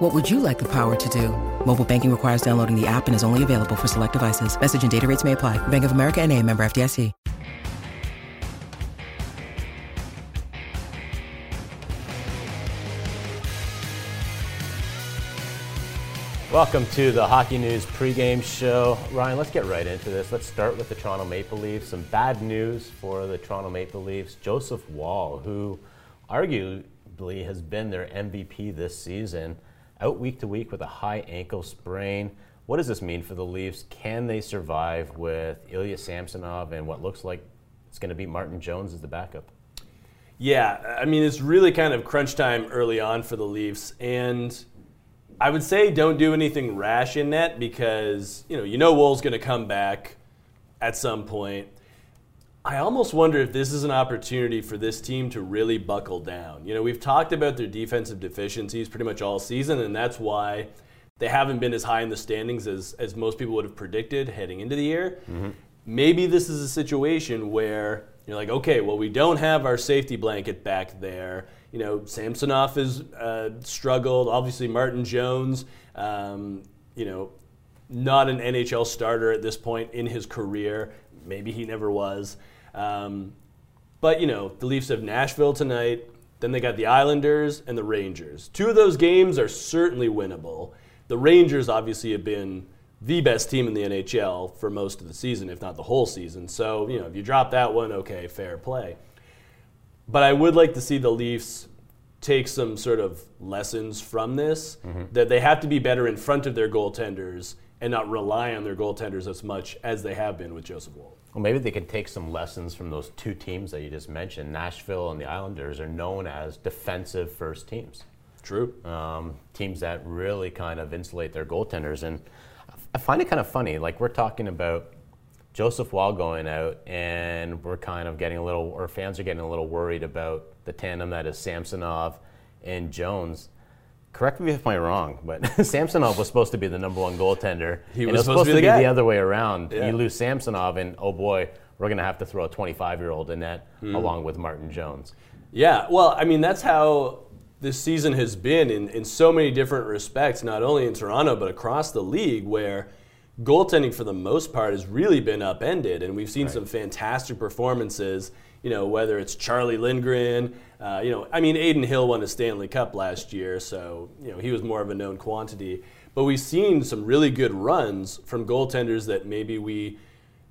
What would you like the power to do? Mobile banking requires downloading the app and is only available for select devices. Message and data rates may apply. Bank of America and a member FDIC. Welcome to the Hockey News pregame show. Ryan, let's get right into this. Let's start with the Toronto Maple Leafs. Some bad news for the Toronto Maple Leafs. Joseph Woll, who arguably has been their MVP this season, out week to week with a high ankle sprain. What does this mean for the Leafs? Can they survive with Ilya Samsonov and what looks like it's going to be Martin Jones as the backup? Yeah, I mean, it's really kind of crunch time early on for the Leafs. And I would say don't do anything rash in net because you know you know Woll's going to come back at some point. I almost wonder if this is an opportunity for this team to really buckle down. You know, we've talked about their defensive deficiencies pretty much all season, and that's why they haven't been as high in the standings as, as most people would have predicted heading into the year. Mm-hmm. Maybe this is a situation where you're like, okay, well, we don't have our safety blanket back there you know, Samsonov has uh, struggled. Obviously, Martin Jones, um, you know, not an NHL starter at this point in his career. Maybe he never was. Um, but, you know, the Leafs have Nashville tonight. Then they got the Islanders and the Rangers. Two of those games are certainly winnable. The Rangers obviously have been the best team in the NHL for most of the season, if not the whole season. So, you know, if you drop that one, okay, fair play. But I would like to see the Leafs take some sort of lessons from this mm-hmm. that they have to be better in front of their goaltenders and not rely on their goaltenders as much as they have been with Joseph Woll. Well, maybe they can take some lessons from those two teams that you just mentioned. Nashville and the Islanders are known as defensive first teams. True. Um, teams that really kind of insulate their goaltenders. And I find it kind of funny. Like, we're talking about Joseph Woll going out, and we're kind of getting a little, or fans are getting a little worried about the tandem that is Samsonov and Jones. Correct me if I'm wrong, but Samsonov was supposed to be the number one goaltender. He was, was supposed, to be, the, the, other way around. Yeah. You lose Samsonov, and oh boy, we're going to have to throw a 25 year old in net mm. along with Martin Jones. Yeah, well, I mean, that's how this season has been in, in so many different respects, not only in Toronto, but across the league, where goaltending for the most part has really been upended, and we've seen right. some fantastic performances. You know, whether it's Charlie Lindgren, uh, you know, I mean, Adin Hill won a Stanley Cup last year, so you know he was more of a known quantity. But we've seen some really good runs from goaltenders that maybe we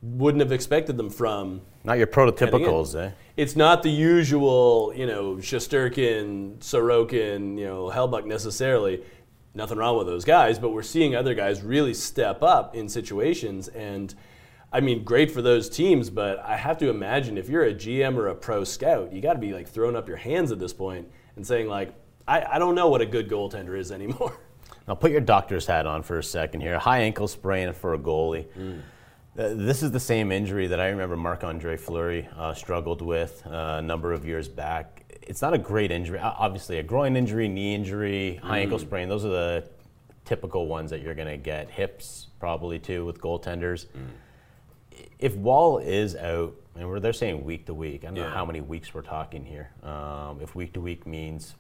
wouldn't have expected them from. Not your prototypicals, eh? It's not the usual, you know, Shesterkin, Sorokin, you know, Hellebuyck necessarily nothing wrong with those guys, but we're seeing other guys really step up in situations. And I mean, great for those teams, but I have to imagine if you're a GM or a pro scout, you got to be like throwing up your hands at this point and saying, like, I, I don't know what a good goaltender is anymore. Now, put your doctor's hat on for a second here. High ankle sprain for a goalie. Mm. Uh, this is the same injury that I remember Marc Andre Fleury uh, struggled with uh, a number of years back it's not a great injury. Obviously, a groin injury, knee injury, high mm. ankle sprain, those are the typical ones that you're going to get. Hips, probably too, with goaltenders. Mm. If Woll is out, and they're saying week to week, I don't yeah. know how many weeks we're talking here. Um, if week to week means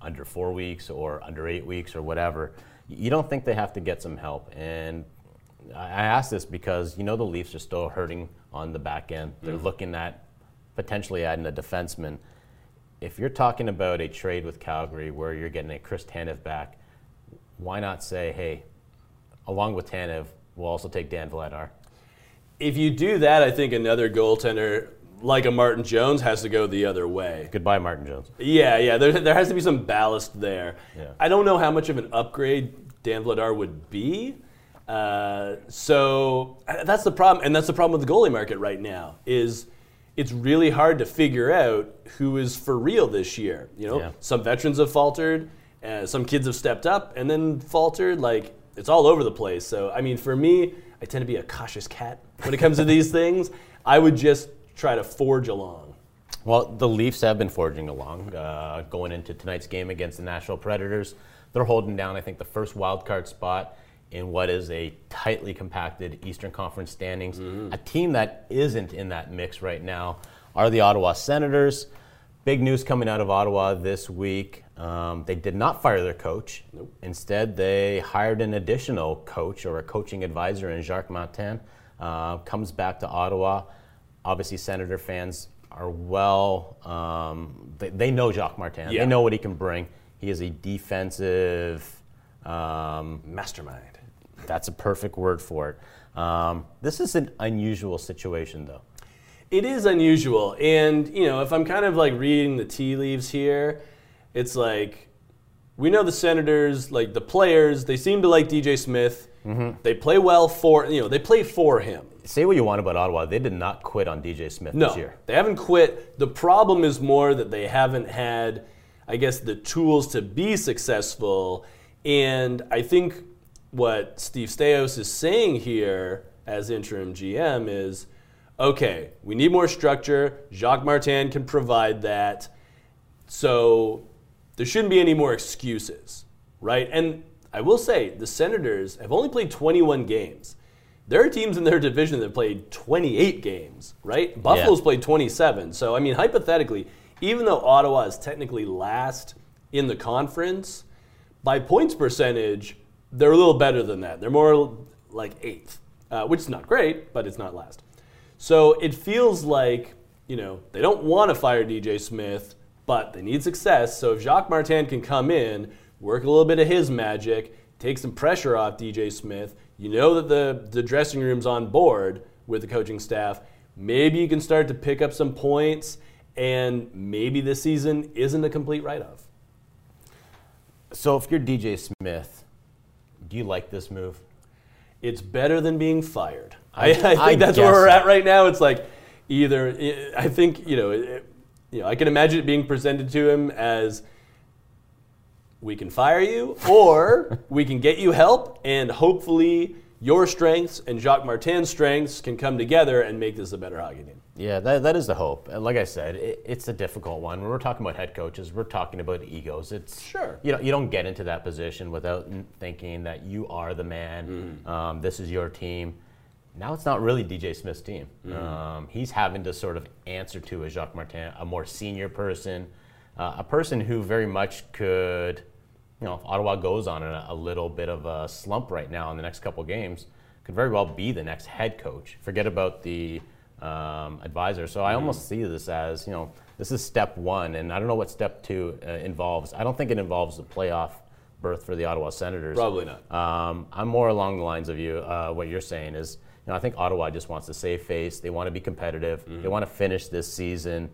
under four weeks or under eight weeks or whatever, you don't think they have to get some help. And I ask this because you know the Leafs are still hurting on the back end. They're mm. looking at potentially adding a defenseman if you're talking about a trade with Calgary where you're getting a Chris Tanev back, why not say, hey, along with Tanev, we'll also take Dan Vladar? If you do that, I think another goaltender like a Martin Jones has to go the other way. Goodbye, Martin Jones. Yeah, yeah. There, there has to be some ballast there. Yeah. I don't know how much of an upgrade Dan Vladar would be. Uh, so uh, that's the problem, and that's the problem with the goalie market right now. Is it's really hard to figure out who is for real this year. You know, yeah. some veterans have faltered, uh, some kids have stepped up and then faltered. Like it's all over the place. So I mean, for me, I tend to be a cautious cat when it comes to these things. I would just try to forge along? Well, the Leafs have been forging along. Uh, going into tonight's game against the Nashville Predators, they're holding down, I think, the first wild card spot in what is a tightly compacted Eastern Conference standings. Mm-hmm. A team that isn't in that mix right now are the Ottawa Senators. Big news coming out of Ottawa this week. Um, they did not fire their coach. Nope. Instead, they hired an additional coach or a coaching advisor in Jacques Martin. Uh, comes back to Ottawa. Obviously, Senator fans are well, um, they, they, know Jacques Martin. Yeah. They know what he can bring. He is a defensive um, mastermind. That's a perfect word for it. Um, this is an unusual situation, though. It is unusual. And, you know, if I'm kind of like reading the tea leaves here, it's like we know the Senators, like the players, they seem to like DJ Smith. Mm-hmm. They play well for, you know, they play for him. Say what you want about Ottawa. They did not quit on DJ Smith no, this year. They haven't quit. The problem is more that they haven't had, I guess, the tools to be successful. And I think what Steve Staios is saying here as interim GM is okay, we need more structure. Jacques Martin can provide that. So there shouldn't be any more excuses, right? And I will say the Senators have only played 21 games. There are teams in their division that played 28 games, right? Buffalo's yeah. played 27. So, I mean, hypothetically, even though Ottawa is technically last in the conference, by points percentage, they're a little better than that. They're more like eighth, uh, which is not great, but it's not last. So it feels like, you know, they don't want to fire DJ Smith, but they need success. So if Jacques Martin can come in, work a little bit of his magic, take some pressure off DJ Smith, you know that the, the dressing room's on board with the coaching staff. Maybe you can start to pick up some points, and maybe this season isn't a complete write off. So if you're DJ Smith, do you like this move? It's better than being fired. I, I think I that's where we're so. at right now. It's like either I think you know, you know, I can imagine it being presented to him as we can fire you, or we can get you help, and hopefully your strengths and Jacques Martin's strengths can come together and make this a better hockey team. Yeah, that, that is the hope. And like I said, it, it's a difficult one. When we're talking about head coaches, we're talking about egos. It's sure you know you don't get into that position without thinking that you are the man. Mm-hmm. Um, this is your team now it's not really DJ Smith's team. Mm-hmm. Um, he's having to sort of answer to a Jacques Martin, a more senior person, uh, a person who very much could, you know, if Ottawa goes on a, a, little bit of a slump right now in the next couple games, could very well be the next head coach. Forget about the um, advisor. So I mm-hmm. almost see this as, you know, this is step one, and I don't know what step two uh, involves. I don't think it involves the playoff berth for the Ottawa Senators. Probably not. Um, I'm more along the lines of you. Uh, what you're saying is know, I think Ottawa just wants to save face. They want to be competitive. Mm-hmm. They want to finish this season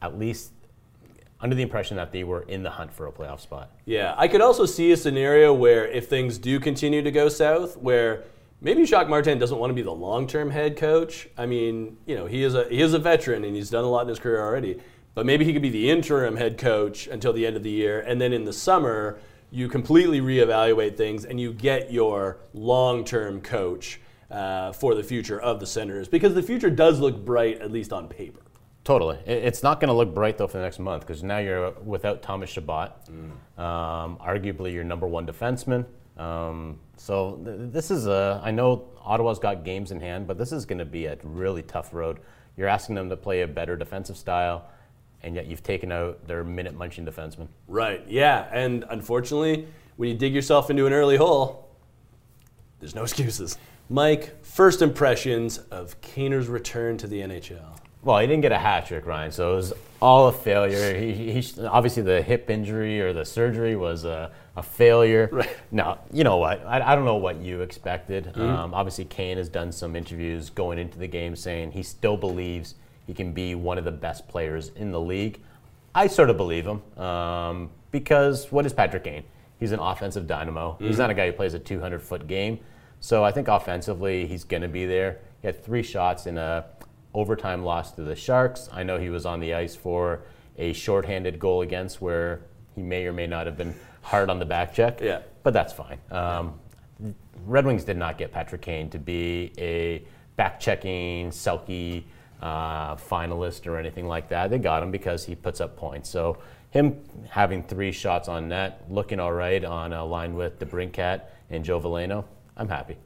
at least under the impression that they were in the hunt for a playoff spot. Yeah, I could also see a scenario where if things do continue to go south, where maybe Jacques Martin doesn't want to be the long-term head coach. I mean, you know, he is a he is a veteran and he's done a lot in his career already. But maybe he could be the interim head coach until the end of the year, and then in the summer you completely reevaluate things and you get your long-term coach uh, for the future of the Senators because the future does look bright, at least on paper. Totally. It's not going to look bright though for the next month because now you're without Thomas Chabot, mm. um, arguably your number one defenseman. Um, so th- this is a. I know Ottawa's got games in hand, but this is going to be a really tough road. You're asking them to play a better defensive style, and yet you've taken out their minute munching defenseman. Right. Yeah. And unfortunately, when you dig yourself into an early hole, there's no excuses. Mike, first impressions of Kaner's return to the NHL. Well, he didn't get a hat trick, Ryan, so it was all a failure. He, he, obviously the hip injury or the surgery was a, a failure. Right. No, you know what? I, I don't know what you expected. Mm-hmm. Um, obviously, Kane has done some interviews going into the game saying he still believes he can be one of the best players in the league. I sort of believe him um, because what is Patrick Kane? He's an offensive dynamo. Mm-hmm. He's not a guy who plays a 200 foot game. So I think offensively, he's going to be there. He had three shots in a overtime loss to the Sharks. I know he was on the ice for a shorthanded goal against where he may or may not have been hard on the back check. Yeah. But that's fine. Um, Red Wings did not get Patrick Kane to be a back checking, Selke uh, finalist or anything like that. They got him because he puts up points. So him having three shots on net, looking all right on a line with DeBrincat and Joe Veleno, I'm happy.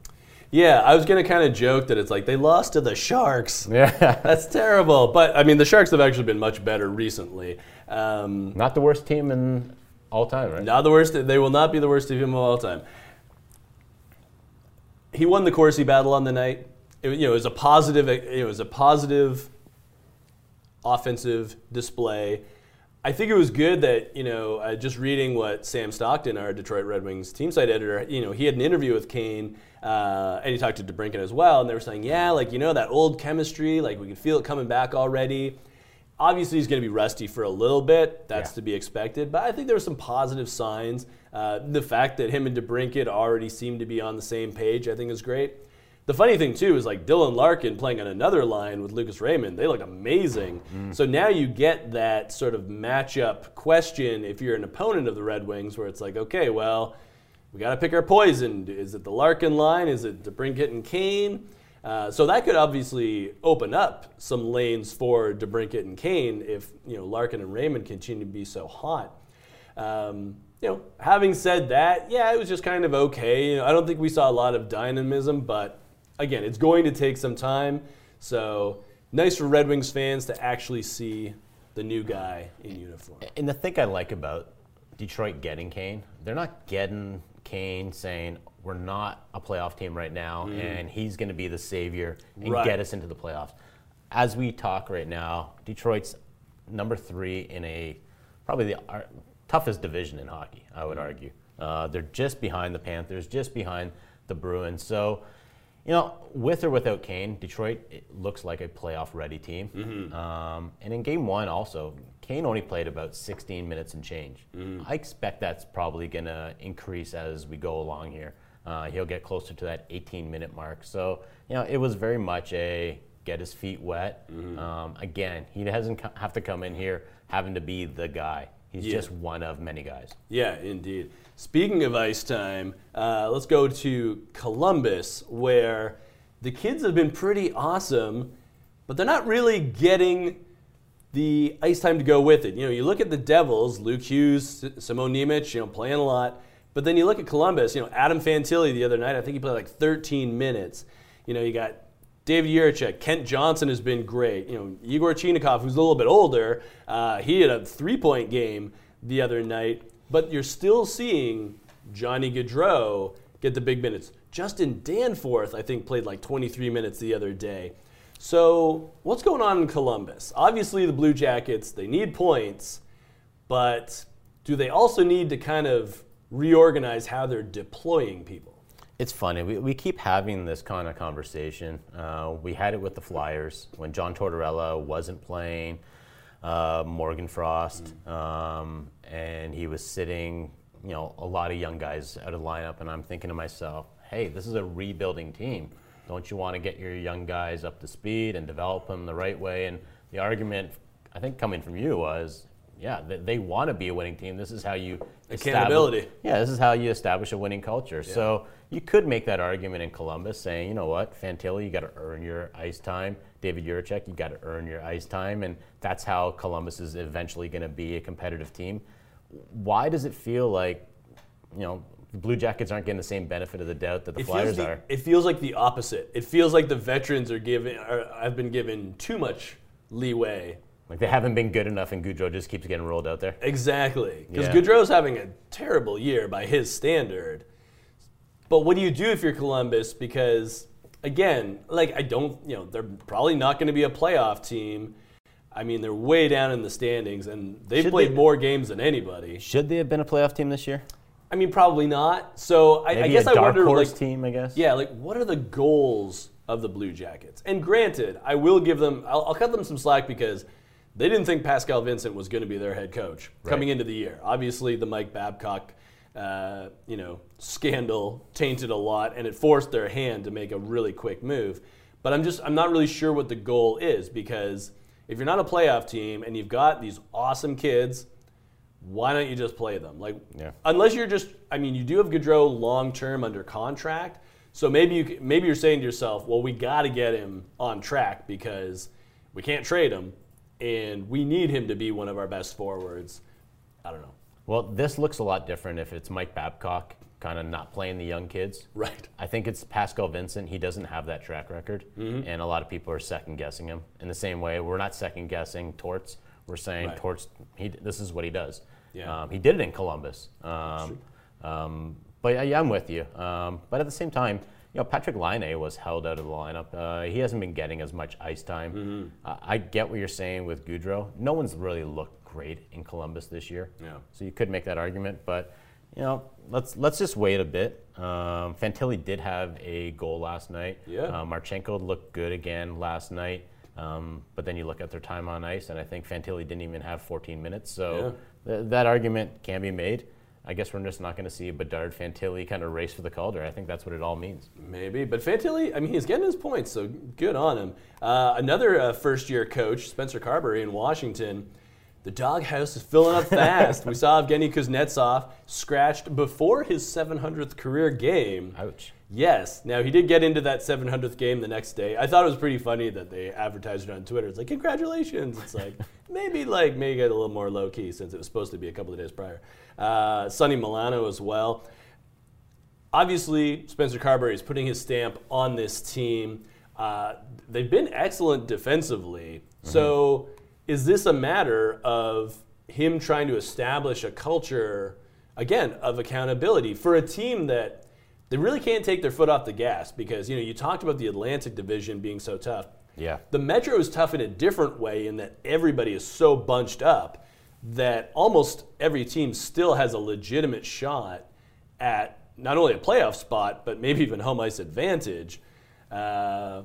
Yeah, I was gonna kind of joke that it's like they lost to the Sharks. Yeah. That's terrible. But I mean, the Sharks have actually been much better recently. Um, Not the worst team in all time, right? not the worst. They will not be the worst team of all time. He won the Corsi battle on the night. It, you know, it was a positive. It was a positive offensive display. I think it was good that you know, uh, just reading what Sam Stockton, our Detroit Red Wings team site editor, you know, he had an interview with Kane, uh, and he talked to DeBrincat as well, and they were saying, yeah, like you know, that old chemistry, like we can feel it coming back already. Obviously, he's going to be rusty for a little bit. That's Yeah. to be expected. But I think there were some positive signs. Uh, the fact that him and DeBrincat already seem to be on the same page, I think, is great. The funny thing too is like Dylan Larkin playing on another line with Lucas Raymond. They look amazing. So now you get that sort of matchup question if you're an opponent of the Red Wings, where it's like, okay, well, we got to pick our poison. Is it the Larkin line? Is it DeBrincat and Kane? Uh, so that could obviously open up some lanes for DeBrincat and Kane if you know Larkin and Raymond continue to be so hot. Um, you know, having said that, yeah, it was just kind of okay. You know, I don't think we saw a lot of dynamism, but again, it's going to take some time. So nice for Red Wings fans to actually see the new guy in uniform. And the thing I like about Detroit getting Kane, they're not getting Kane saying we're not a playoff team right now, and he's going to be the savior and Right. get us into the playoffs. As we talk right now, Detroit's number three in a probably the ar- toughest division in hockey. I would argue. Uh, they're just behind the Panthers, just behind the Bruins. So. You know, with or without Kane, Detroit it looks like a playoff-ready team. Um, and in Game One, also, Kane only played about 16 minutes and change. I expect that's probably going to increase as we go along here. Uh, he'll get closer to that 18-minute mark. So, you know, it was very much a get his feet wet. Um, again, he doesn't have to come in here having to be the guy. He's Yeah. just one of many guys. Yeah, indeed. Speaking of ice time, uh, let's go to Columbus, where the kids have been pretty awesome, but they're not really getting the ice time to go with it. You know, you look at the Devils, Luke Hughes, Simon Nemec, you know, playing a lot, but then you look at Columbus, you know, Adam Fantilli the other night, I think he played like 13 minutes. You know, you got David Jiricek, Kent Johnson has been great. You know, Yegor Chinakhov, who's a little bit older, uh, he had a three-point game the other night, but you're still seeing Johnny Gaudreau get the big minutes. Justin Danforth, I think, played like 23 minutes the other day. So, what's going on in Columbus? Obviously, the Blue Jackets, they need points, but do they also need to kind of reorganize how they're deploying people? It's funny. We, we keep having this kind of conversation. Uh, we had it with the Flyers when John Tortorella wasn't playing, uh, Morgan Frost, um, and he was sitting, you know, a lot of young guys out of lineup. And I'm thinking to myself, hey, this is a rebuilding team. Don't you want to get your young guys up to speed and develop them the right way? And the argument, I think, coming from you was, yeah, they, they want to be a winning team. This is how you establish- Accountability. yeah, this is how you establish a winning culture. So you could make that argument in Columbus, saying, you know what, Fantilli, you got to earn your ice time. David Jiricek, you got to earn your ice time, and that's how Columbus is eventually going to be a competitive team. Why does it feel like, you know, the Blue Jackets aren't getting the same benefit of the doubt that the It Flyers the, are? it feels like the opposite. It feels like the veterans are given are, have been given too much leeway. Like they haven't been good enough, and Gaudreau just keeps getting rolled out there. Exactly, because Yeah. Gaudreau's having a terrible year by his standard. But what do you do if you're Columbus? Because again, like I don't, you know, they're probably not going to be a playoff team. I mean, they're way down in the standings, and they've Should played they- more games than anybody. Should they have been a playoff team this year? I mean, probably not. So I, I Maybe guess a I dark wonder, horse like, team, I guess. Yeah, like what are the goals of the Blue Jackets? And granted, I will give them, I'll, I'll cut them some slack because they didn't think Pascal Vincent was going to be their head coach coming into the year. Obviously, the Mike Babcock, uh, you know, scandal tainted a lot, and it forced their hand to make a really quick move. But I'm just, I'm not really sure what the goal is because if you're not a playoff team and you've got these awesome kids why don't you just play them? Like, Yeah. unless you're just, I mean, you do have Gaudreau long term under contract, so maybe you maybe you're saying to yourself, well, we got to get him on track because we can't trade him, and we need him to be one of our best forwards. I don't know. Well, this looks a lot different if it's Mike Babcock kind of not playing the young kids. Right. I think it's Pascal Vincent. He doesn't have that track record, Mm-hmm. and a lot of people are second guessing him. In the same way, we're not second guessing Torts. We're saying Right. Torts. He, this is what he does. Yeah. Um, he did it in Columbus. Um, um, but yeah, I'm with you. Um, but at the same time, you know, Patrik Laine was held out of the lineup. Uh, he hasn't been getting as much ice time. Mm-hmm. Uh, I get what you're saying with Gaudreau. No one's really looked great in Columbus this year. Yeah. So you could make that argument, but you know, let's let's just wait a bit. Um, Fantilli did have a goal last night. Yeah. Uh, Marchenko looked good again last night. Um, but then you look at their time on ice, and I think Fantilli didn't even have 14 minutes. So th- that argument can be made. I guess we're just not going to see Bedard Fantilli kind of race for the Calder. I think that's what it all means. Maybe, but Fantilli, I mean, he's getting his points, so good on him. Uh, another uh, first-year coach, Spencer Carbery in Washington. The doghouse is filling up fast. we saw Evgeny Kuznetsov scratched before his 700th career game. Ouch. Yes. Now he did get into that 700th game the next day. I thought it was pretty funny that they advertised it on Twitter. It's like congratulations. It's like maybe like maybe get a little more low key since it was supposed to be a couple of days prior. Uh, Sonny Milano as well. Obviously, Spencer Carbery is putting his stamp on this team. Uh, they've been excellent defensively. So, is this a matter of him trying to establish a culture, again, of accountability for a team that they really can't take their foot off the gas? Because, you know, you talked about the Atlantic Division being so tough. Yeah. The Metro is tough in a different way in that everybody is so bunched up that almost every team still has a legitimate shot at not only a playoff spot, but maybe even home ice advantage. Uh,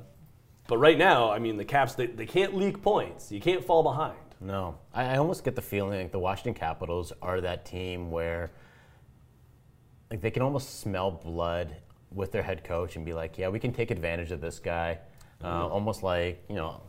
but right now, I mean, the Caps, they, they can't leak points. You can't fall behind. No, I, I almost get the feeling like the Washington Capitals are that team where like they can almost smell blood with their head coach and be like, yeah, we can take advantage of this guy, uh, almost like you know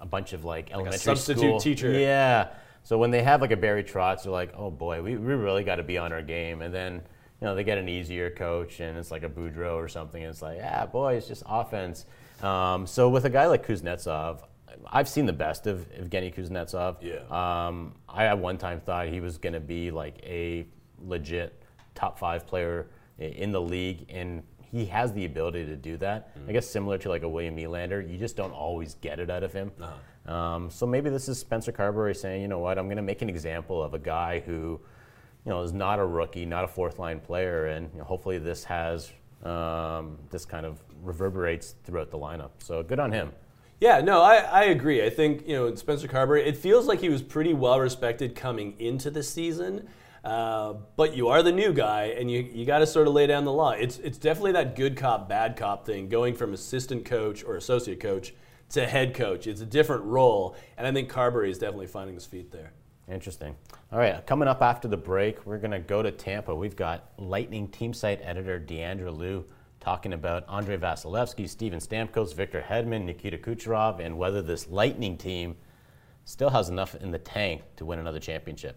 a bunch of like elementary substitute school. teacher. Yeah. So when they have like a Barry Trotz, they're like, oh boy, we, we really got to be on our game, and then. You know, they get an easier coach, and it's like a Boudreau or something. And it's like, yeah, boy, it's just offense. Um, so with a guy like Kuznetsov, I've seen the best of Evgeny Kuznetsov. Yeah. Um, I at one time thought he was going to be like a legit top five player in the league, and he has the ability to do that. I guess similar to like a William Nylander, you just don't always get it out of him. Um, so maybe this is Spencer Carbery saying, you know what, I'm going to make an example of a guy who, you know, is not a rookie, not a fourth line player, and you know, hopefully this has um, this kind of reverberates throughout the lineup. So good on him. Yeah, no, I, I agree. I think, you know, Spencer Carbery, it feels like he was pretty well respected coming into the season. Uh, but you are the new guy, and you, you got to sort of lay down the law. It's, it's definitely that good cop, bad cop thing, going from assistant coach or associate coach to head coach. It's a different role, and I think Carbery is definitely finding his feet there. Interesting. All right, coming up after the break, we're going to go to Tampa. We've got Lightning team site editor Diandra Loux talking about Andrei Vasilevskiy, Steven Stamkos, Victor Hedman, Nikita Kucherov, and whether this Lightning team still has enough in the tank to win another championship.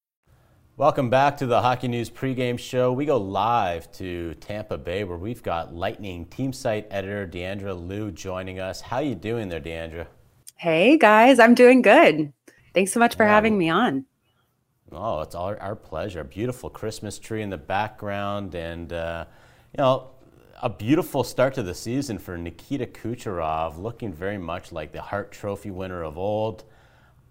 Welcome back to the Hockey News pregame show. We go live to Tampa Bay where we've got Lightning team site editor Diandra Loux joining us. How you doing there, Diandra? Hey guys, I'm doing good. Thanks so much for having me on. Oh, it's our, our pleasure. Beautiful Christmas tree in the background, and uh, you know, a beautiful start to the season for Nikita Kucherov, looking very much like the Hart Trophy winner of old.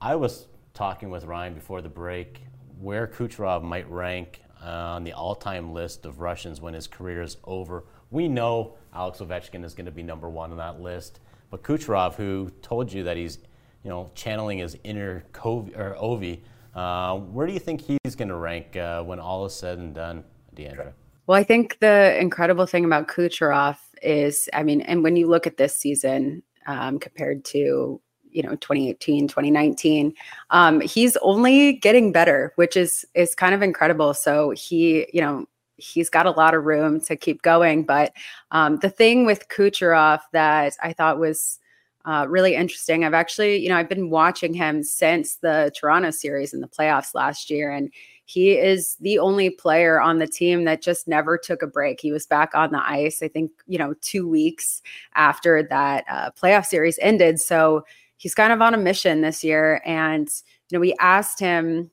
I was talking with Ryan before the break where Kucherov might rank on the all-time list of Russians when his career is over. We know Alex Ovechkin is going to be number one on that list, but Kucherov, who told you that he's, you know, channeling his inner Cov- or Ovi, uh, where do you think he's going to rank uh, when all is said and done, Diandra? Well, I think the incredible thing about Kucherov is, I mean, and when you look at this season um, compared to, you know 2018 2019 um, he's only getting better which is is kind of incredible so he you know he's got a lot of room to keep going but um, the thing with kucherov that i thought was uh, really interesting i've actually you know i've been watching him since the toronto series in the playoffs last year and he is the only player on the team that just never took a break. He was back on the ice, I think, you know, two weeks after that uh, playoff series ended. So he's kind of on a mission this year. And, you know, we asked him,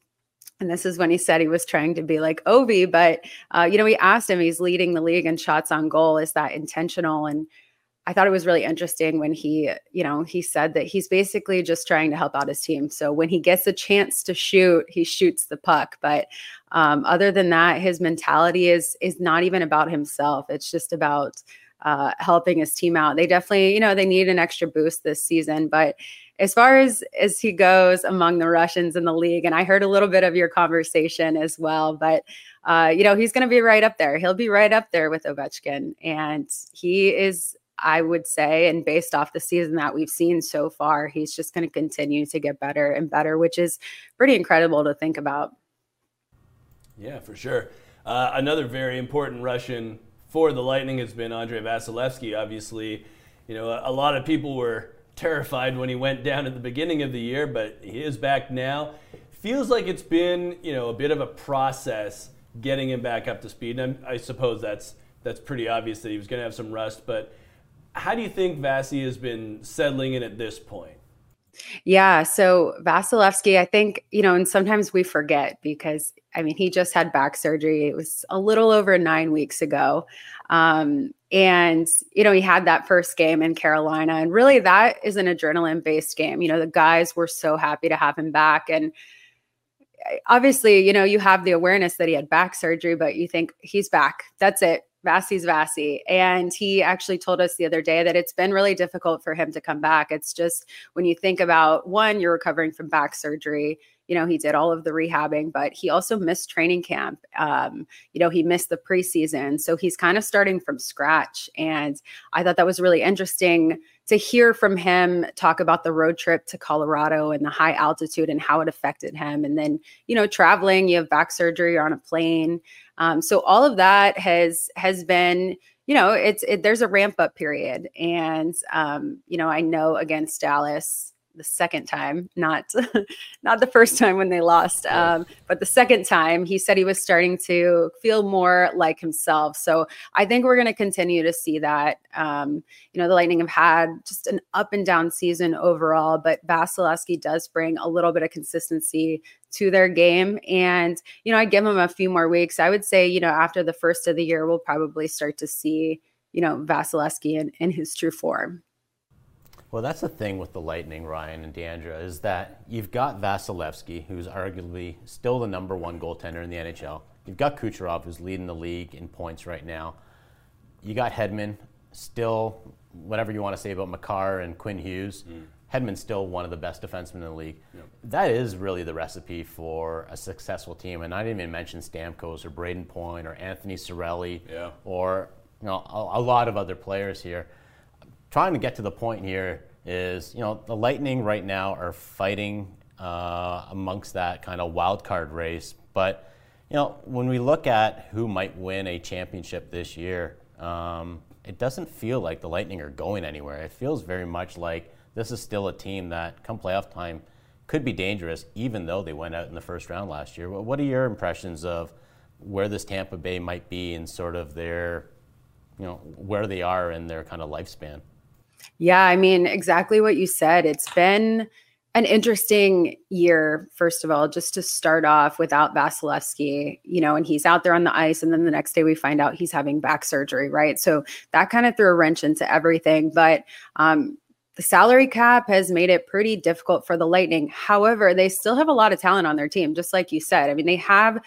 and this is when he said he was trying to be like Ovi, but, uh, you know, we asked him, he's leading the league in shots on goal. Is that intentional? And I thought it was really interesting when he, you know, he said that he's basically just trying to help out his team. So when he gets a chance to shoot, he shoots the puck. But um, other than that, his mentality is is not even about himself. It's just about uh, helping his team out. They definitely, you know, they need an extra boost this season. But as far as as he goes among the Russians in the league, and I heard a little bit of your conversation as well, but uh, you know, he's going to be right up there. He'll be right up there with Ovechkin, and he is I would say, and based off the season that we've seen so far, he's just going to continue to get better and better, which is pretty incredible to think about. Yeah, for sure. Uh, another very important Russian for the Lightning has been Andrei Vasilevskiy. Obviously, you know, a, a lot of people were terrified when he went down at the beginning of the year, but he is back now. Feels like it's been, you know, a bit of a process getting him back up to speed. And I suppose that's that's pretty obvious that he was going to have some rust, but how do you think Vasi has been settling in at this point? Yeah. So Vasilevskiy, I think, you know, and sometimes we forget because I mean, he just had back surgery. It was a little over nine weeks ago. Um, and, you know, he had that first game in Carolina. And really, that is an adrenaline based game. You know, the guys were so happy to have him back. And obviously, you know, you have the awareness that he had back surgery, but you think he's back. That's it. Vasi's Vasi. And he actually told us the other day that it's been really difficult for him to come back. It's just when you think about one, you're recovering from back surgery. You know, he did all of the rehabbing, but he also missed training camp. Um, you know, he missed the preseason. So he's kind of starting from scratch. And I thought that was really interesting to hear from him talk about the road trip to Colorado and the high altitude and how it affected him. And then, you know, traveling, you have back surgery, you're on a plane. Um, so all of that has has been, you know, it's it, there's a ramp up period, and um, you know, I know against Dallas the second time, not not the first time when they lost, um, but the second time, he said he was starting to feel more like himself. So I think we're going to continue to see that. Um, you know, the Lightning have had just an up and down season overall, but Vasilevskiy does bring a little bit of consistency to their game. And, you know, I give him a few more weeks. I would say, you know, after the first of the year, we'll probably start to see, you know, Vasilevskiy in, in his true form. Well, that's the thing with the Lightning, Ryan and Diandra, is that you've got Vasilevskiy, who's arguably still the number one goaltender in the NHL. You've got Kucherov, who's leading the league in points right now. You got Hedman, still, whatever you want to say about Makar and Quinn Hughes. Mm. Hedman's still one of the best defensemen in the league. Yep. That is really the recipe for a successful team. And I didn't even mention Stamkos or Brayden Point or Anthony Cirelli yeah. or you know a, a lot of other players here trying to get to the point here is, you know, the Lightning right now are fighting uh, amongst that kind of wild card race. But, you know, when we look at who might win a championship this year, um, it doesn't feel like the Lightning are going anywhere. It feels very much like this is still a team that, come playoff time, could be dangerous, even though they went out in the first round last year. What are your impressions of where this Tampa Bay might be in sort of their, you know, where they are in their kind of lifespan? Yeah, I mean, exactly what you said. It's been an interesting year, first of all, just to start off without Vasilevskiy, you know, and he's out there on the ice. And then the next day we find out he's having back surgery, right? So that kind of threw a wrench into everything. But um, the salary cap has made it pretty difficult for the Lightning. However, they still have a lot of talent on their team, just like you said. I mean, they have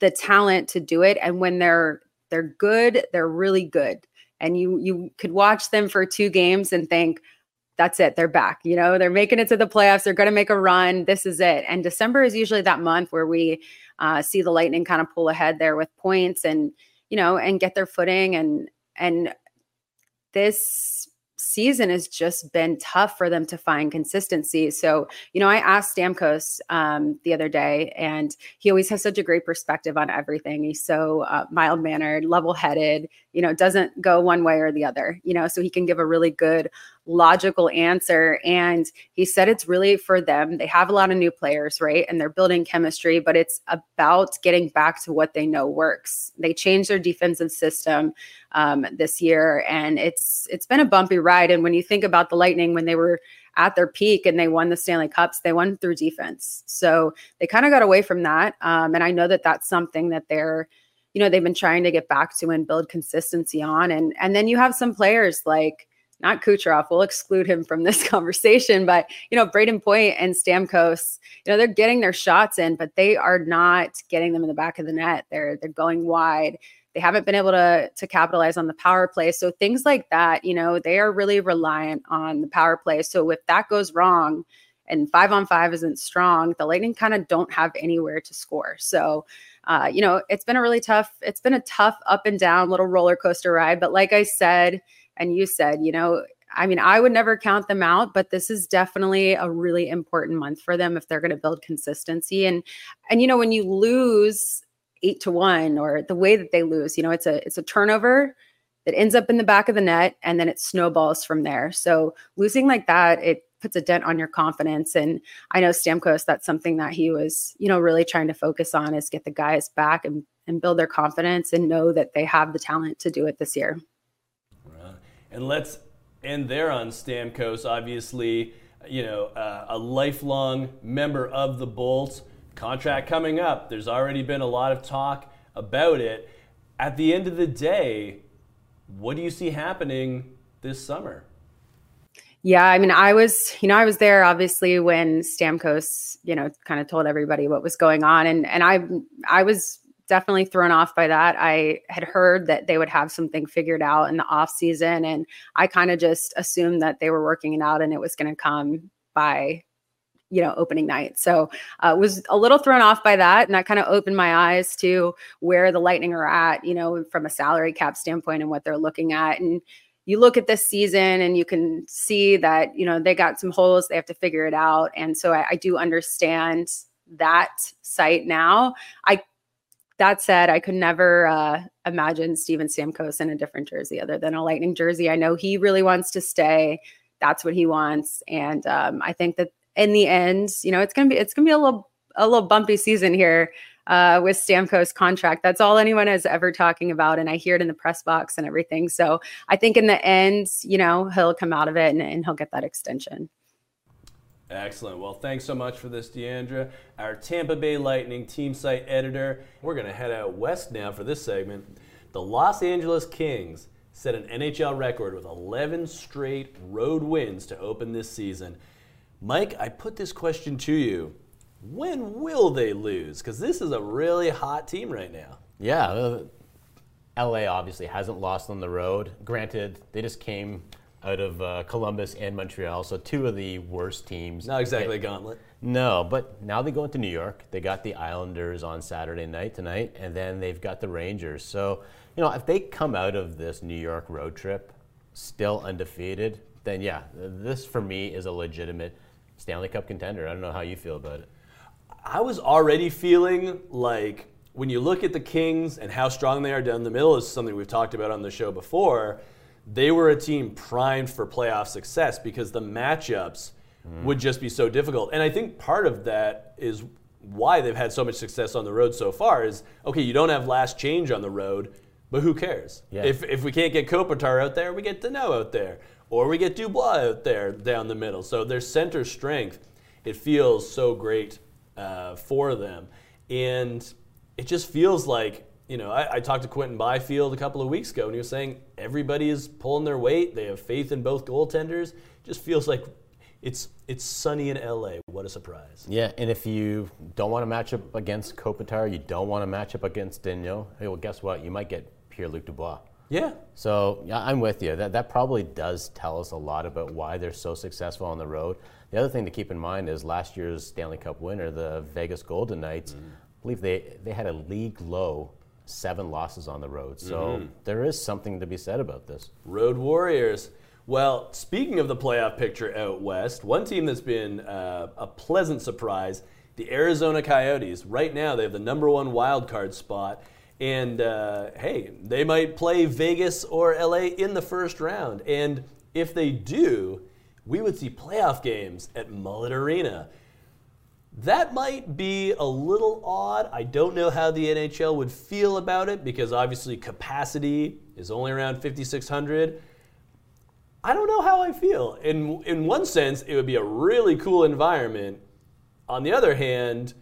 the talent to do it. And when they're they're good, they're really good and you you could watch them for two games and think that's it they're back you know? They're making it to the playoffs they're going to make a run this is it. And december is usually that month where we uh, see the lightning kind of pull ahead there with points and you know and get their footing and and this season has just been tough for them to find consistency. So, you know, I asked Stamkos um, the other day, and he always has such a great perspective on everything. He's so uh, mild mannered, level headed, you know, doesn't go one way or the other, you know, so he can give a really good logical answer. And he said it's really for them. They have a lot of new players, right? And they're building chemistry, but it's about getting back to what they know works. They changed their defensive system um, this year, and it's it's been a bumpy ride. And when you think about the Lightning when they were at their peak and they won the Stanley Cups, they won through defense. So they kind of got away from that. Um, and I know that that's something that they're you know they've been trying to get back to and build consistency on and and then you have some players like not Kucherov. We'll exclude him from this conversation, but you know, Brayden Point and Stamkos, you know, they're getting their shots in, but they are not getting them in the back of the net. They're they're going wide. They haven't been able to to capitalize on the power play. So things like that, you know, they are really reliant on the power play. So if that goes wrong and five on five isn't strong, the Lightning kind of don't have anywhere to score. So uh, you know, it's been a really tough, it's been a tough up and down little roller coaster ride. But like I said, and you said, you know, I mean, I would never count them out, but this is definitely a really important month for them if they're going to build consistency. And and you know, when you lose eight to one or the way that they lose, you know, it's a it's a turnover that ends up in the back of the net and then it snowballs from there. So losing like that, it puts a dent on your confidence. And I know Stamkos, that's something that he was, you know, really trying to focus on is get the guys back and and build their confidence and know that they have the talent to do it this year. And let's end there on Stamkos. Obviously, you know, uh, a lifelong member of the Bolts. Contract coming up. There's already been a lot of talk about it. At the end of the day, what do you see happening this summer? Yeah, I mean, I was, you know, I was there obviously when Stamkos, you know, kind of told everybody what was going on, and and I, I was definitely thrown off by that. I had heard that they would have something figured out in the off season, and I kind of just assumed that they were working it out and it was going to come by you know opening night. So uh, was a little thrown off by that and that kind of opened my eyes to where the lightning are at you know from a salary cap standpoint and what they're looking at. And you look at this season and you can see that you know they got some holes they have to figure it out. And so i, I do understand that site now. I that said, I could never uh, imagine Steven Stamkos in a different jersey other than a Lightning jersey. I know he really wants to stay. That's what he wants, and um, I think that in the end, you know, it's gonna be it's gonna be a little a little bumpy season here uh, with Stamkos' contract. That's all anyone is ever talking about, and I hear it in the press box and everything. So I think in the end, you know, he'll come out of it and, and he'll get that extension. Excellent. Well, thanks so much for this, Diandra, our Tampa Bay Lightning team site editor. We're going to head out west now for this segment. The Los Angeles Kings set an NHL record with 11 straight road wins to open this season. Mike, I put this question to you. When will they lose? Because this is a really hot team right now. Yeah, uh, LA obviously hasn't lost on the road. Granted, they just came out of uh, Columbus and Montreal, so two of the worst teams. Not exactly a gauntlet. No, but now they go into New York. They got the Islanders on Saturday night tonight, and then they've got the Rangers. So, you know, if they come out of this New York road trip still undefeated, then yeah, this for me is a legitimate Stanley Cup contender. I don't know how you feel about it. I was already feeling like when you look at the Kings and how strong they are down the middle, is something we've talked about on the show before they were a team primed for playoff success because the matchups mm. would just be so difficult. And I think part of that is why they've had so much success on the road so far is okay, you don't have last change on the road, but who cares? Yeah. If, if we can't get Kopitar out there, we get Danault out there. Or we get Dubois out there down the middle. So their center strength, it feels so great uh, for them. And it just feels like you know, I, I, talked to Quinton Byfield a couple of weeks ago, and he was saying everybody is pulling their weight. They have faith in both goaltenders. It Just feels like it's it's sunny in LA. What a surprise! Yeah, and if you don't want to match up against Kopitar, you don't want to match up against Danault. Hey, well, guess what? You might get Pierre Luc Dubois. Yeah. So yeah, I'm with you. That that probably does tell us a lot about why they're so successful on the road. The other thing to keep in mind is last year's Stanley Cup winner, the Vegas Golden Knights. Mm. I believe they they had a league low seven losses on the road. So mm-hmm. there is something to be said about this. Road Warriors. Well, speaking of the playoff picture out west, one team that's been uh, a pleasant surprise, the Arizona Coyotes. Right now, they have the number one wild card spot. And uh, hey, they might play Vegas or LA in the first round. And if they do, we would see playoff games at Mullet Arena. That might be a little odd. I don't know how the NHL would feel about it because obviously capacity is only around 5,600. I don't know how I feel. In, in one sense, it would be a really cool environment. On the other hand,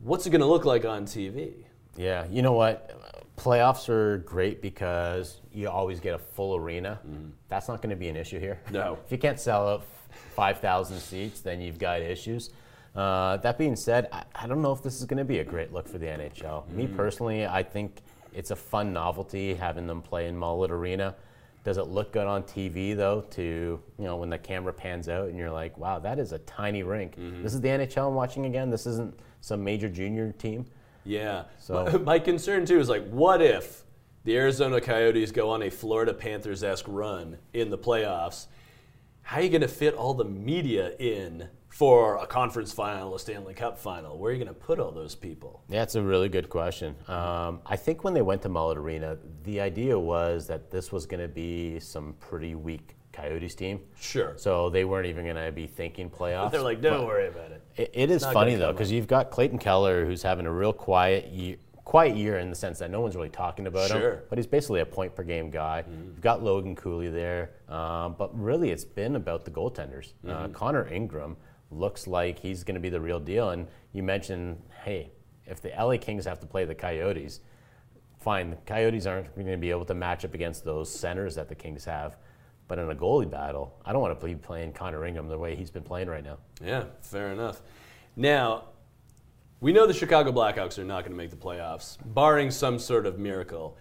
what's it going to look like on TV? Yeah, you know what? Playoffs are great because you always get a full arena. Mm-hmm. That's not going to be an issue here. No. if you can't sell out 5,000 seats, then you've got issues. Uh, that being said, I, I don't know if this is going to be a great look for the NHL. Me personally, I think it's a fun novelty having them play in Mullet Arena. Does it look good on TV though? To you know, when the camera pans out and you're like, "Wow, that is a tiny rink." This is the NHL I'm watching again. This isn't some major junior team. Yeah. So- My, my concern too is like, what if the Arizona Coyotes go on a Florida Panthers esque run in the playoffs? How are you going to fit all the media in for a conference final, a Stanley Cup final? Where are you going to put all those people? Yeah, it's a really good question. Um, I think when they went to Mullet Arena, the idea was that this was going to be some pretty weak Coyotes team. Sure. So they weren't even going to be thinking playoffs. They're like, don't But worry about it. It, it is funny though because you've got Clayton Keller who's having a real quiet year, quiet year in the sense that no one's really talking about Sure. him. But he's basically a point per game guy. You've got Logan Cooley there, um, but really it's been about the goaltenders. Uh, Connor Ingram looks like he's going to be the real deal. And you mentioned, hey, if the LA Kings have to play the Coyotes, fine. The Coyotes aren't going to be able to match up against those centers that the Kings have. But in a goalie battle, I don't want to be playing Connor Ingram the way he's been playing right now. Yeah, fair enough. Now, we know the Chicago Blackhawks are not going to make the playoffs, barring some sort of miracle.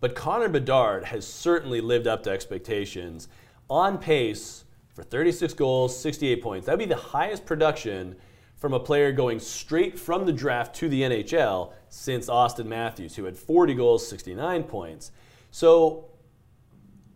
But Connor Bedard has certainly lived up to expectations, on pace for 36 goals, 68 points. That'd be the highest production from a player going straight from the draft to the NHL since Auston Matthews, who had 40 goals, 69 points. So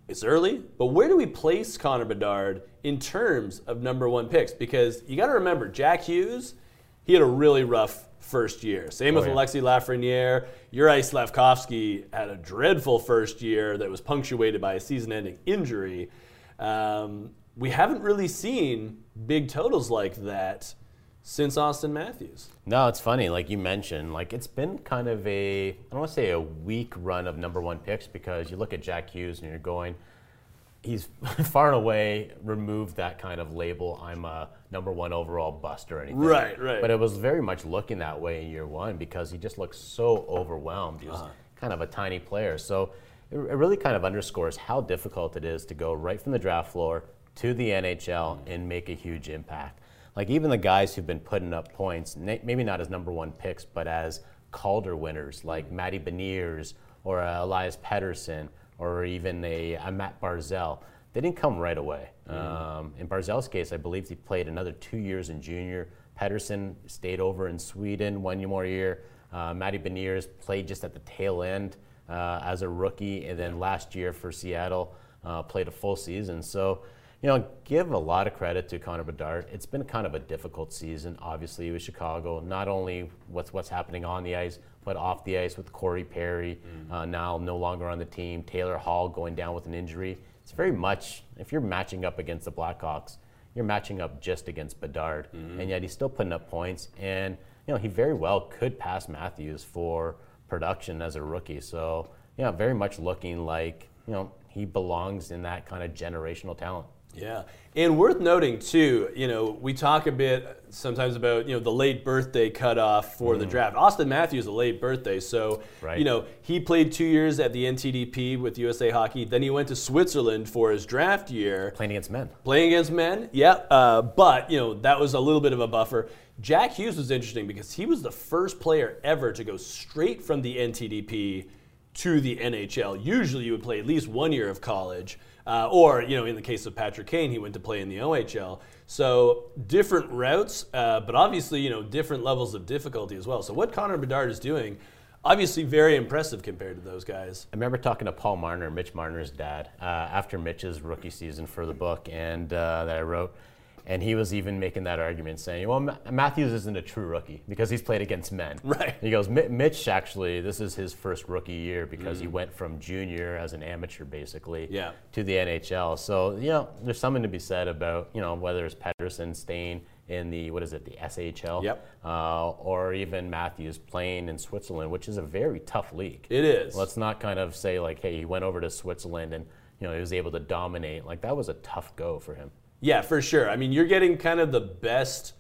it's early, but where do we place Connor Bedard in terms of number one picks? Because you got to remember, Jack Hughes, he had a really rough first year. Same with yeah. Alexi Lafreniere. Uri Slafkovsky had a dreadful first year that was punctuated by a season-ending injury. Um, we haven't really seen big totals like that since Auston Matthews. No, it's funny. Like you mentioned, like it's been kind of a I don't want to say a weak run of number one picks because you look at Jack Hughes and you're going, he's far and away removed that kind of label. I'm a number one overall bust or anything. Right, right. But it was very much looking that way in year one because he just looked so overwhelmed. He was uh-huh. kind of a tiny player. So it, it really kind of underscores how difficult it is to go right from the draft floor to the NHL and make a huge impact. Like even the guys who've been putting up points, maybe not as number one picks, but as Calder winners, like Matty Beniers or uh, Elias Pettersson or even a, a Mat Barzal, they didn't come right away. Um, in Barzal's case, I believe he played another two years in junior. Pettersson stayed over in Sweden one more year. Uh, Matty Beniers played just at the tail end uh, as a rookie, and then last year for Seattle uh, played a full season. So, you know, give a lot of credit to Connor Bedard. It's been kind of a difficult season, obviously, with Chicago. Not only what's what's happening on the ice, but off the ice with Corey Perry, uh, now no longer on the team. Taylor Hall going down with an injury. It's very much if you're matching up against the Blackhawks, you're matching up just against Bedard, and yet he's still putting up points. And you know, he very well could pass Matthews for production as a rookie. So, yeah, very much looking like you know he belongs in that kind of generational talent. Yeah, and worth noting too. You know, we talk a bit sometimes about you know the late birthday cutoff for the draft. Auston Matthews a late birthday, so Right. you know he played two years at the NTDP with USA Hockey. Then he went to Switzerland for his draft year. Playing against men. Playing against men, yeah, uh, but you know that was a little bit of a buffer. Jack Hughes was interesting because he was the first player ever to go straight from the NTDP to the NHL. Usually, you would play at least one year of college, uh, or you know, in the case of Patrick Kane, he went to play in the OHL. So different routes, uh, but obviously, you know, different levels of difficulty as well. So what Connor Bedard is doing. obviously very impressive compared to those guys. I remember talking to Paul Marner, Mitch Marner's dad, uh, after Mitch's rookie season for the book and uh, that I wrote. And he was even making that argument, saying, "Well, Ma- Matthews isn't a true rookie because he's played against men." Right. He goes, "Mi- "Mitch actually, this is his first rookie year because he went from junior as an amateur, basically, Mm. Yeah. to the NHL. So you know, there's something to be said about you know whether it's Pettersson staying in the what is it, the SHL, Yep. uh, or even Matthews playing in Switzerland, which is a very tough league. It is. Let's not kind of say like, hey, he went over to Switzerland and you know he was able to dominate. Like that was a tough go for him. Yeah, for sure. I mean, you're getting kind of the best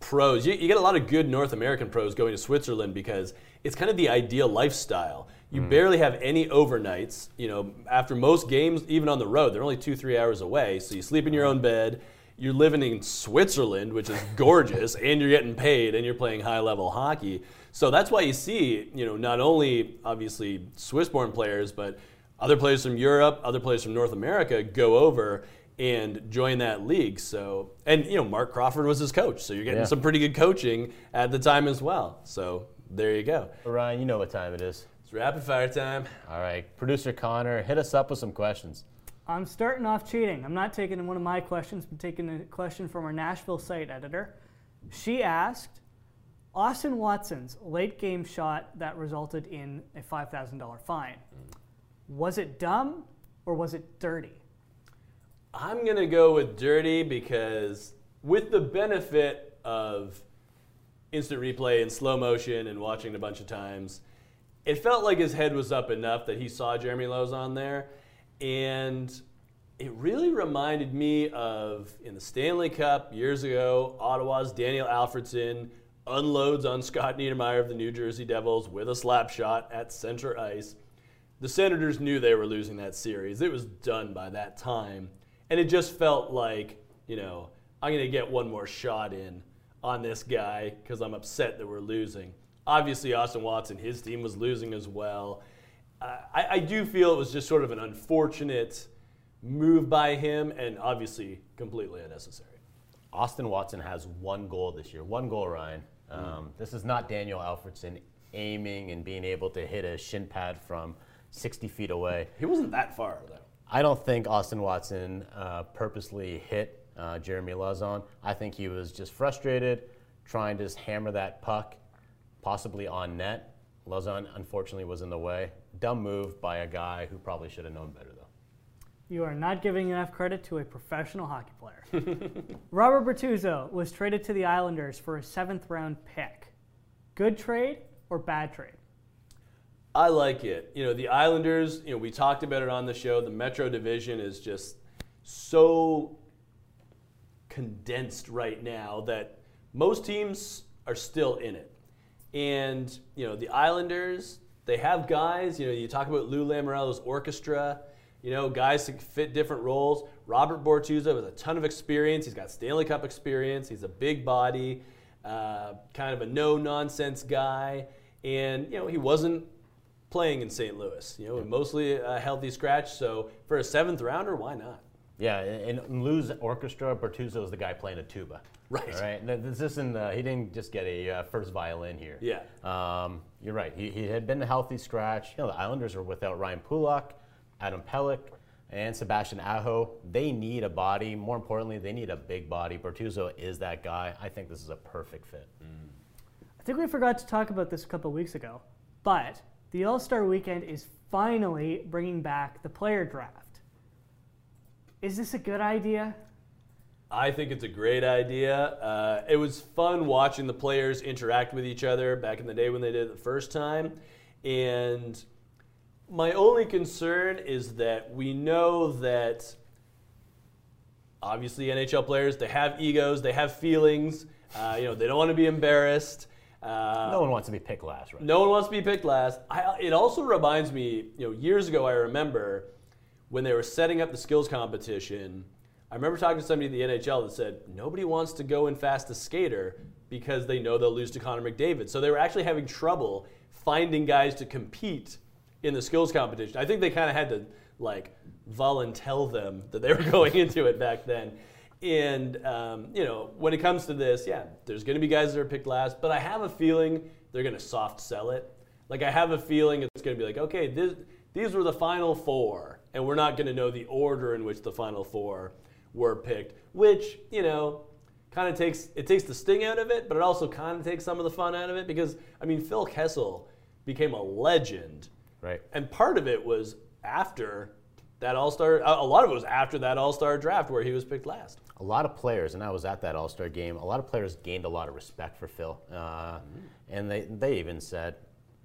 pros. You, you get a lot of good North American pros going to Switzerland because it's kind of the ideal lifestyle. You mm. barely have any overnights. You know, after most games, even on the road, they're only two, three hours away. So you sleep in your own bed. You're living in Switzerland, which is gorgeous, and you're getting paid, and you're playing high level hockey. So that's why you see, you know, not only obviously Swiss-born players, but other players from Europe, other players from North America go over and join that league. So, and you know, Marc Crawford was his coach, so you're getting Yeah. some pretty good coaching at the time as well. So there you go. Ryan, you know what time it is. It's rapid fire time. All right, producer Connor, hit us up with some questions. I'm starting off cheating. I'm not taking one of my questions, but taking a question from our Nashville site editor. She asked Austin Watson's late game shot that resulted in a $5,000 fine. Was it dumb or was it dirty? I'm going to go with dirty because, with the benefit of instant replay and slow motion and watching a bunch of times, it felt like his head was up enough that he saw Jeremy Lauzon there. And it really reminded me of in the Stanley Cup years ago, Ottawa's Daniel Alfredsson unloads on Scott Niedermayer of the New Jersey Devils with a slap shot at center ice. The Senators knew they were losing that series. It was done by that time. And it just felt like, you know, I'm going to get one more shot in on this guy because I'm upset that we're losing. Obviously, Austin Watson, his team was losing as well. Uh, I, I do feel it was just sort of an unfortunate move by him and obviously completely unnecessary. Austin Watson has one goal this year. One goal, Ryan. Um, This is not Daniel Alfredsson aiming and being able to hit a shin pad from 60 feet away. He wasn't that far, though. I don't think Austin Watson uh, purposely hit uh, Jeremy Lauzon. I think he was just frustrated, trying to just hammer that puck, possibly on net. Lauzon unfortunately was in the way. Dumb move by a guy who probably should have known better, though. You are not giving enough credit to a professional hockey player. Robert Bortuzzo was traded to the Islanders for a seventh round pick. Good trade or bad trade? I like it. You know, the Islanders, you know, we talked about it on the show. The Metro Division is just so condensed right now that most teams are still in it. And, you know, the Islanders, they have guys, you know, you talk about Lou Lamoriello's orchestra, you know, guys to fit different roles. Robert Bortuzzo has a ton of experience. He's got Stanley Cup experience. He's a big body, uh, kind of a no nonsense guy. And, you know, he wasn't playing in St. Louis, you know, mostly a healthy scratch. So for a seventh rounder, why not? Yeah, in in Lou's orchestra, Bortuzzo is the guy playing a tuba. Right. All right. This isn't. Uh, he didn't just get a uh, first violin here. Yeah. Um, you're right. He, he had been a healthy scratch. You know, the Islanders are without Ryan Pulock, Adam Pelech, and Sebastian Aho. They need a body. More importantly, they need a big body. Bortuzzo is that guy. I think this is a perfect fit. I think we forgot to talk about this a couple weeks ago, but the All Star weekend is finally bringing back the player draft. Is this a good idea? I think it's a great idea. Uh, it was fun watching the players interact with each other back in the day when they did it the first time. And my only concern is that we know that obviously NHL players they have egos, they have feelings. Uh, you know, they don't want to be embarrassed. Uh, No one wants to be picked last, right? no one wants to be picked last. I, it also reminds me, you know, years ago I remember when they were setting up the skills competition. I remember talking to somebody at the NHL that said nobody wants to go in fastest skater because they know they'll lose to Connor McDavid. So they were actually having trouble finding guys to compete in the skills competition. I think they kind of had to like volunteer them that they were going into it back then. And um, you know, when it comes to this, yeah, there's going to be guys that are picked last, but I have a feeling they're going to soft sell it. Like I have a feeling it's going to be like, okay, this, these were the final four, and we're not going to know the order in which the final four were picked, which you know kind of takes it takes the sting out of it, but it also kind of takes some of the fun out of it because I mean Phil Kessel became a legend, Right. And part of it was after that All Star. A lot of it was after that All Star draft where he was picked last. a lot of players, and I was at that All Star game. A lot of players gained a lot of respect for Phil, uh, Mm-hmm. and they they even said,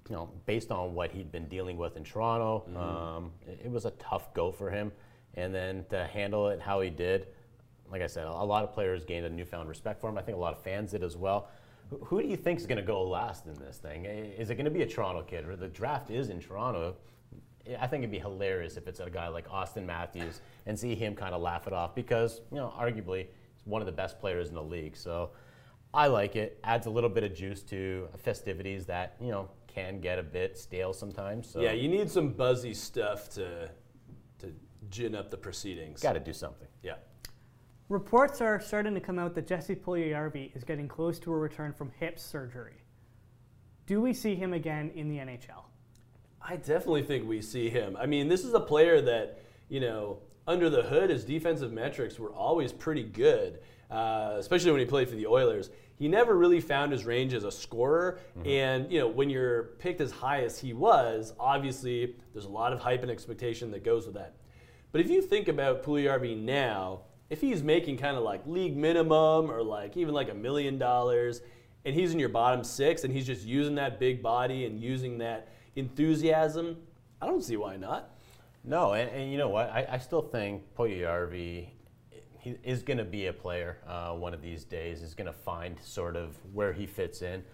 you know, based on what he'd been dealing with in Toronto, Mm-hmm. um, it, it was a tough go for him, and then to handle it how he did, like I said, a, a lot of players gained a newfound respect for him. I think a lot of fans did as well. Who, who do you think is going to go last in this thing? Is it going to be a Toronto kid? Or the draft is in Toronto. I think it'd be hilarious if it's a guy like Auston Matthews and see him kind of laugh it off because, you know, arguably he's one of the best players in the league. So I like it. Adds a little bit of juice to festivities that, you know, can get a bit stale sometimes. So Yeah, you need some buzzy stuff to to gin up the proceedings. got to do something. Yeah. Reports are starting to come out that Jesse Puljujarvi is getting close to a return from hip surgery. Do we see him again in the NHL? I definitely think we see him. I mean, this is a player that, you know, under the hood, his defensive metrics were always pretty good, uh, especially when he played for the Oilers. He never really found his range as a scorer. And, you know, when you're picked as high as he was, obviously there's a lot of hype and expectation that goes with that. But if you think about Puljujarvi now, if he's making kind of like league minimum or like even like a million dollars, and he's in your bottom six and he's just using that big body and using that enthusiasm, I don't see why not. No, and, and you know what? I, I still think Puljujarvi he is going to be a player uh, one of these days. Is going to find sort of where he fits in.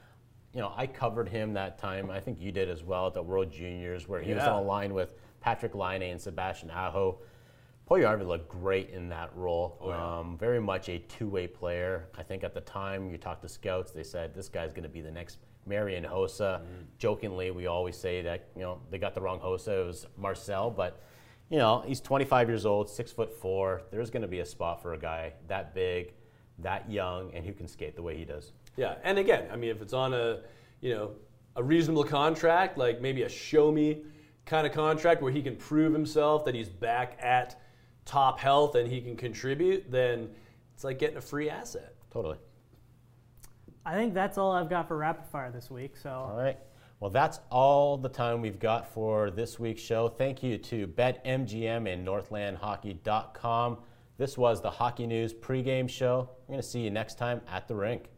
You know, I covered him that time. I think you did as well at the World Juniors, where he was on a line with Patrik Laine and Sebastian Aho. Puljujarvi looked great in that role. yeah. um, very much a two-way player. I think at the time you talked to scouts, they said this guy's going to be the next Marian Hossa. Mm. Jokingly, we always say that you know they got the wrong Hossa. It was Marcel, but you know he's 25 years old, six foot four. There's going to be a spot for a guy that big, that young, and who can skate the way he does. Yeah, and again, I mean, if it's on a, you know, a reasonable contract, like maybe a show me kind of contract where he can prove himself that he's back at top health and he can contribute, then it's like getting a free asset. Totally. I think that's all I've got for rapid fire this week. So All right. Well, that's all the time we've got for this week's show. Thank you to BetMGM and NorthlandHockey.com. This was the Hockey News pregame show. We're going to see you next time at the rink.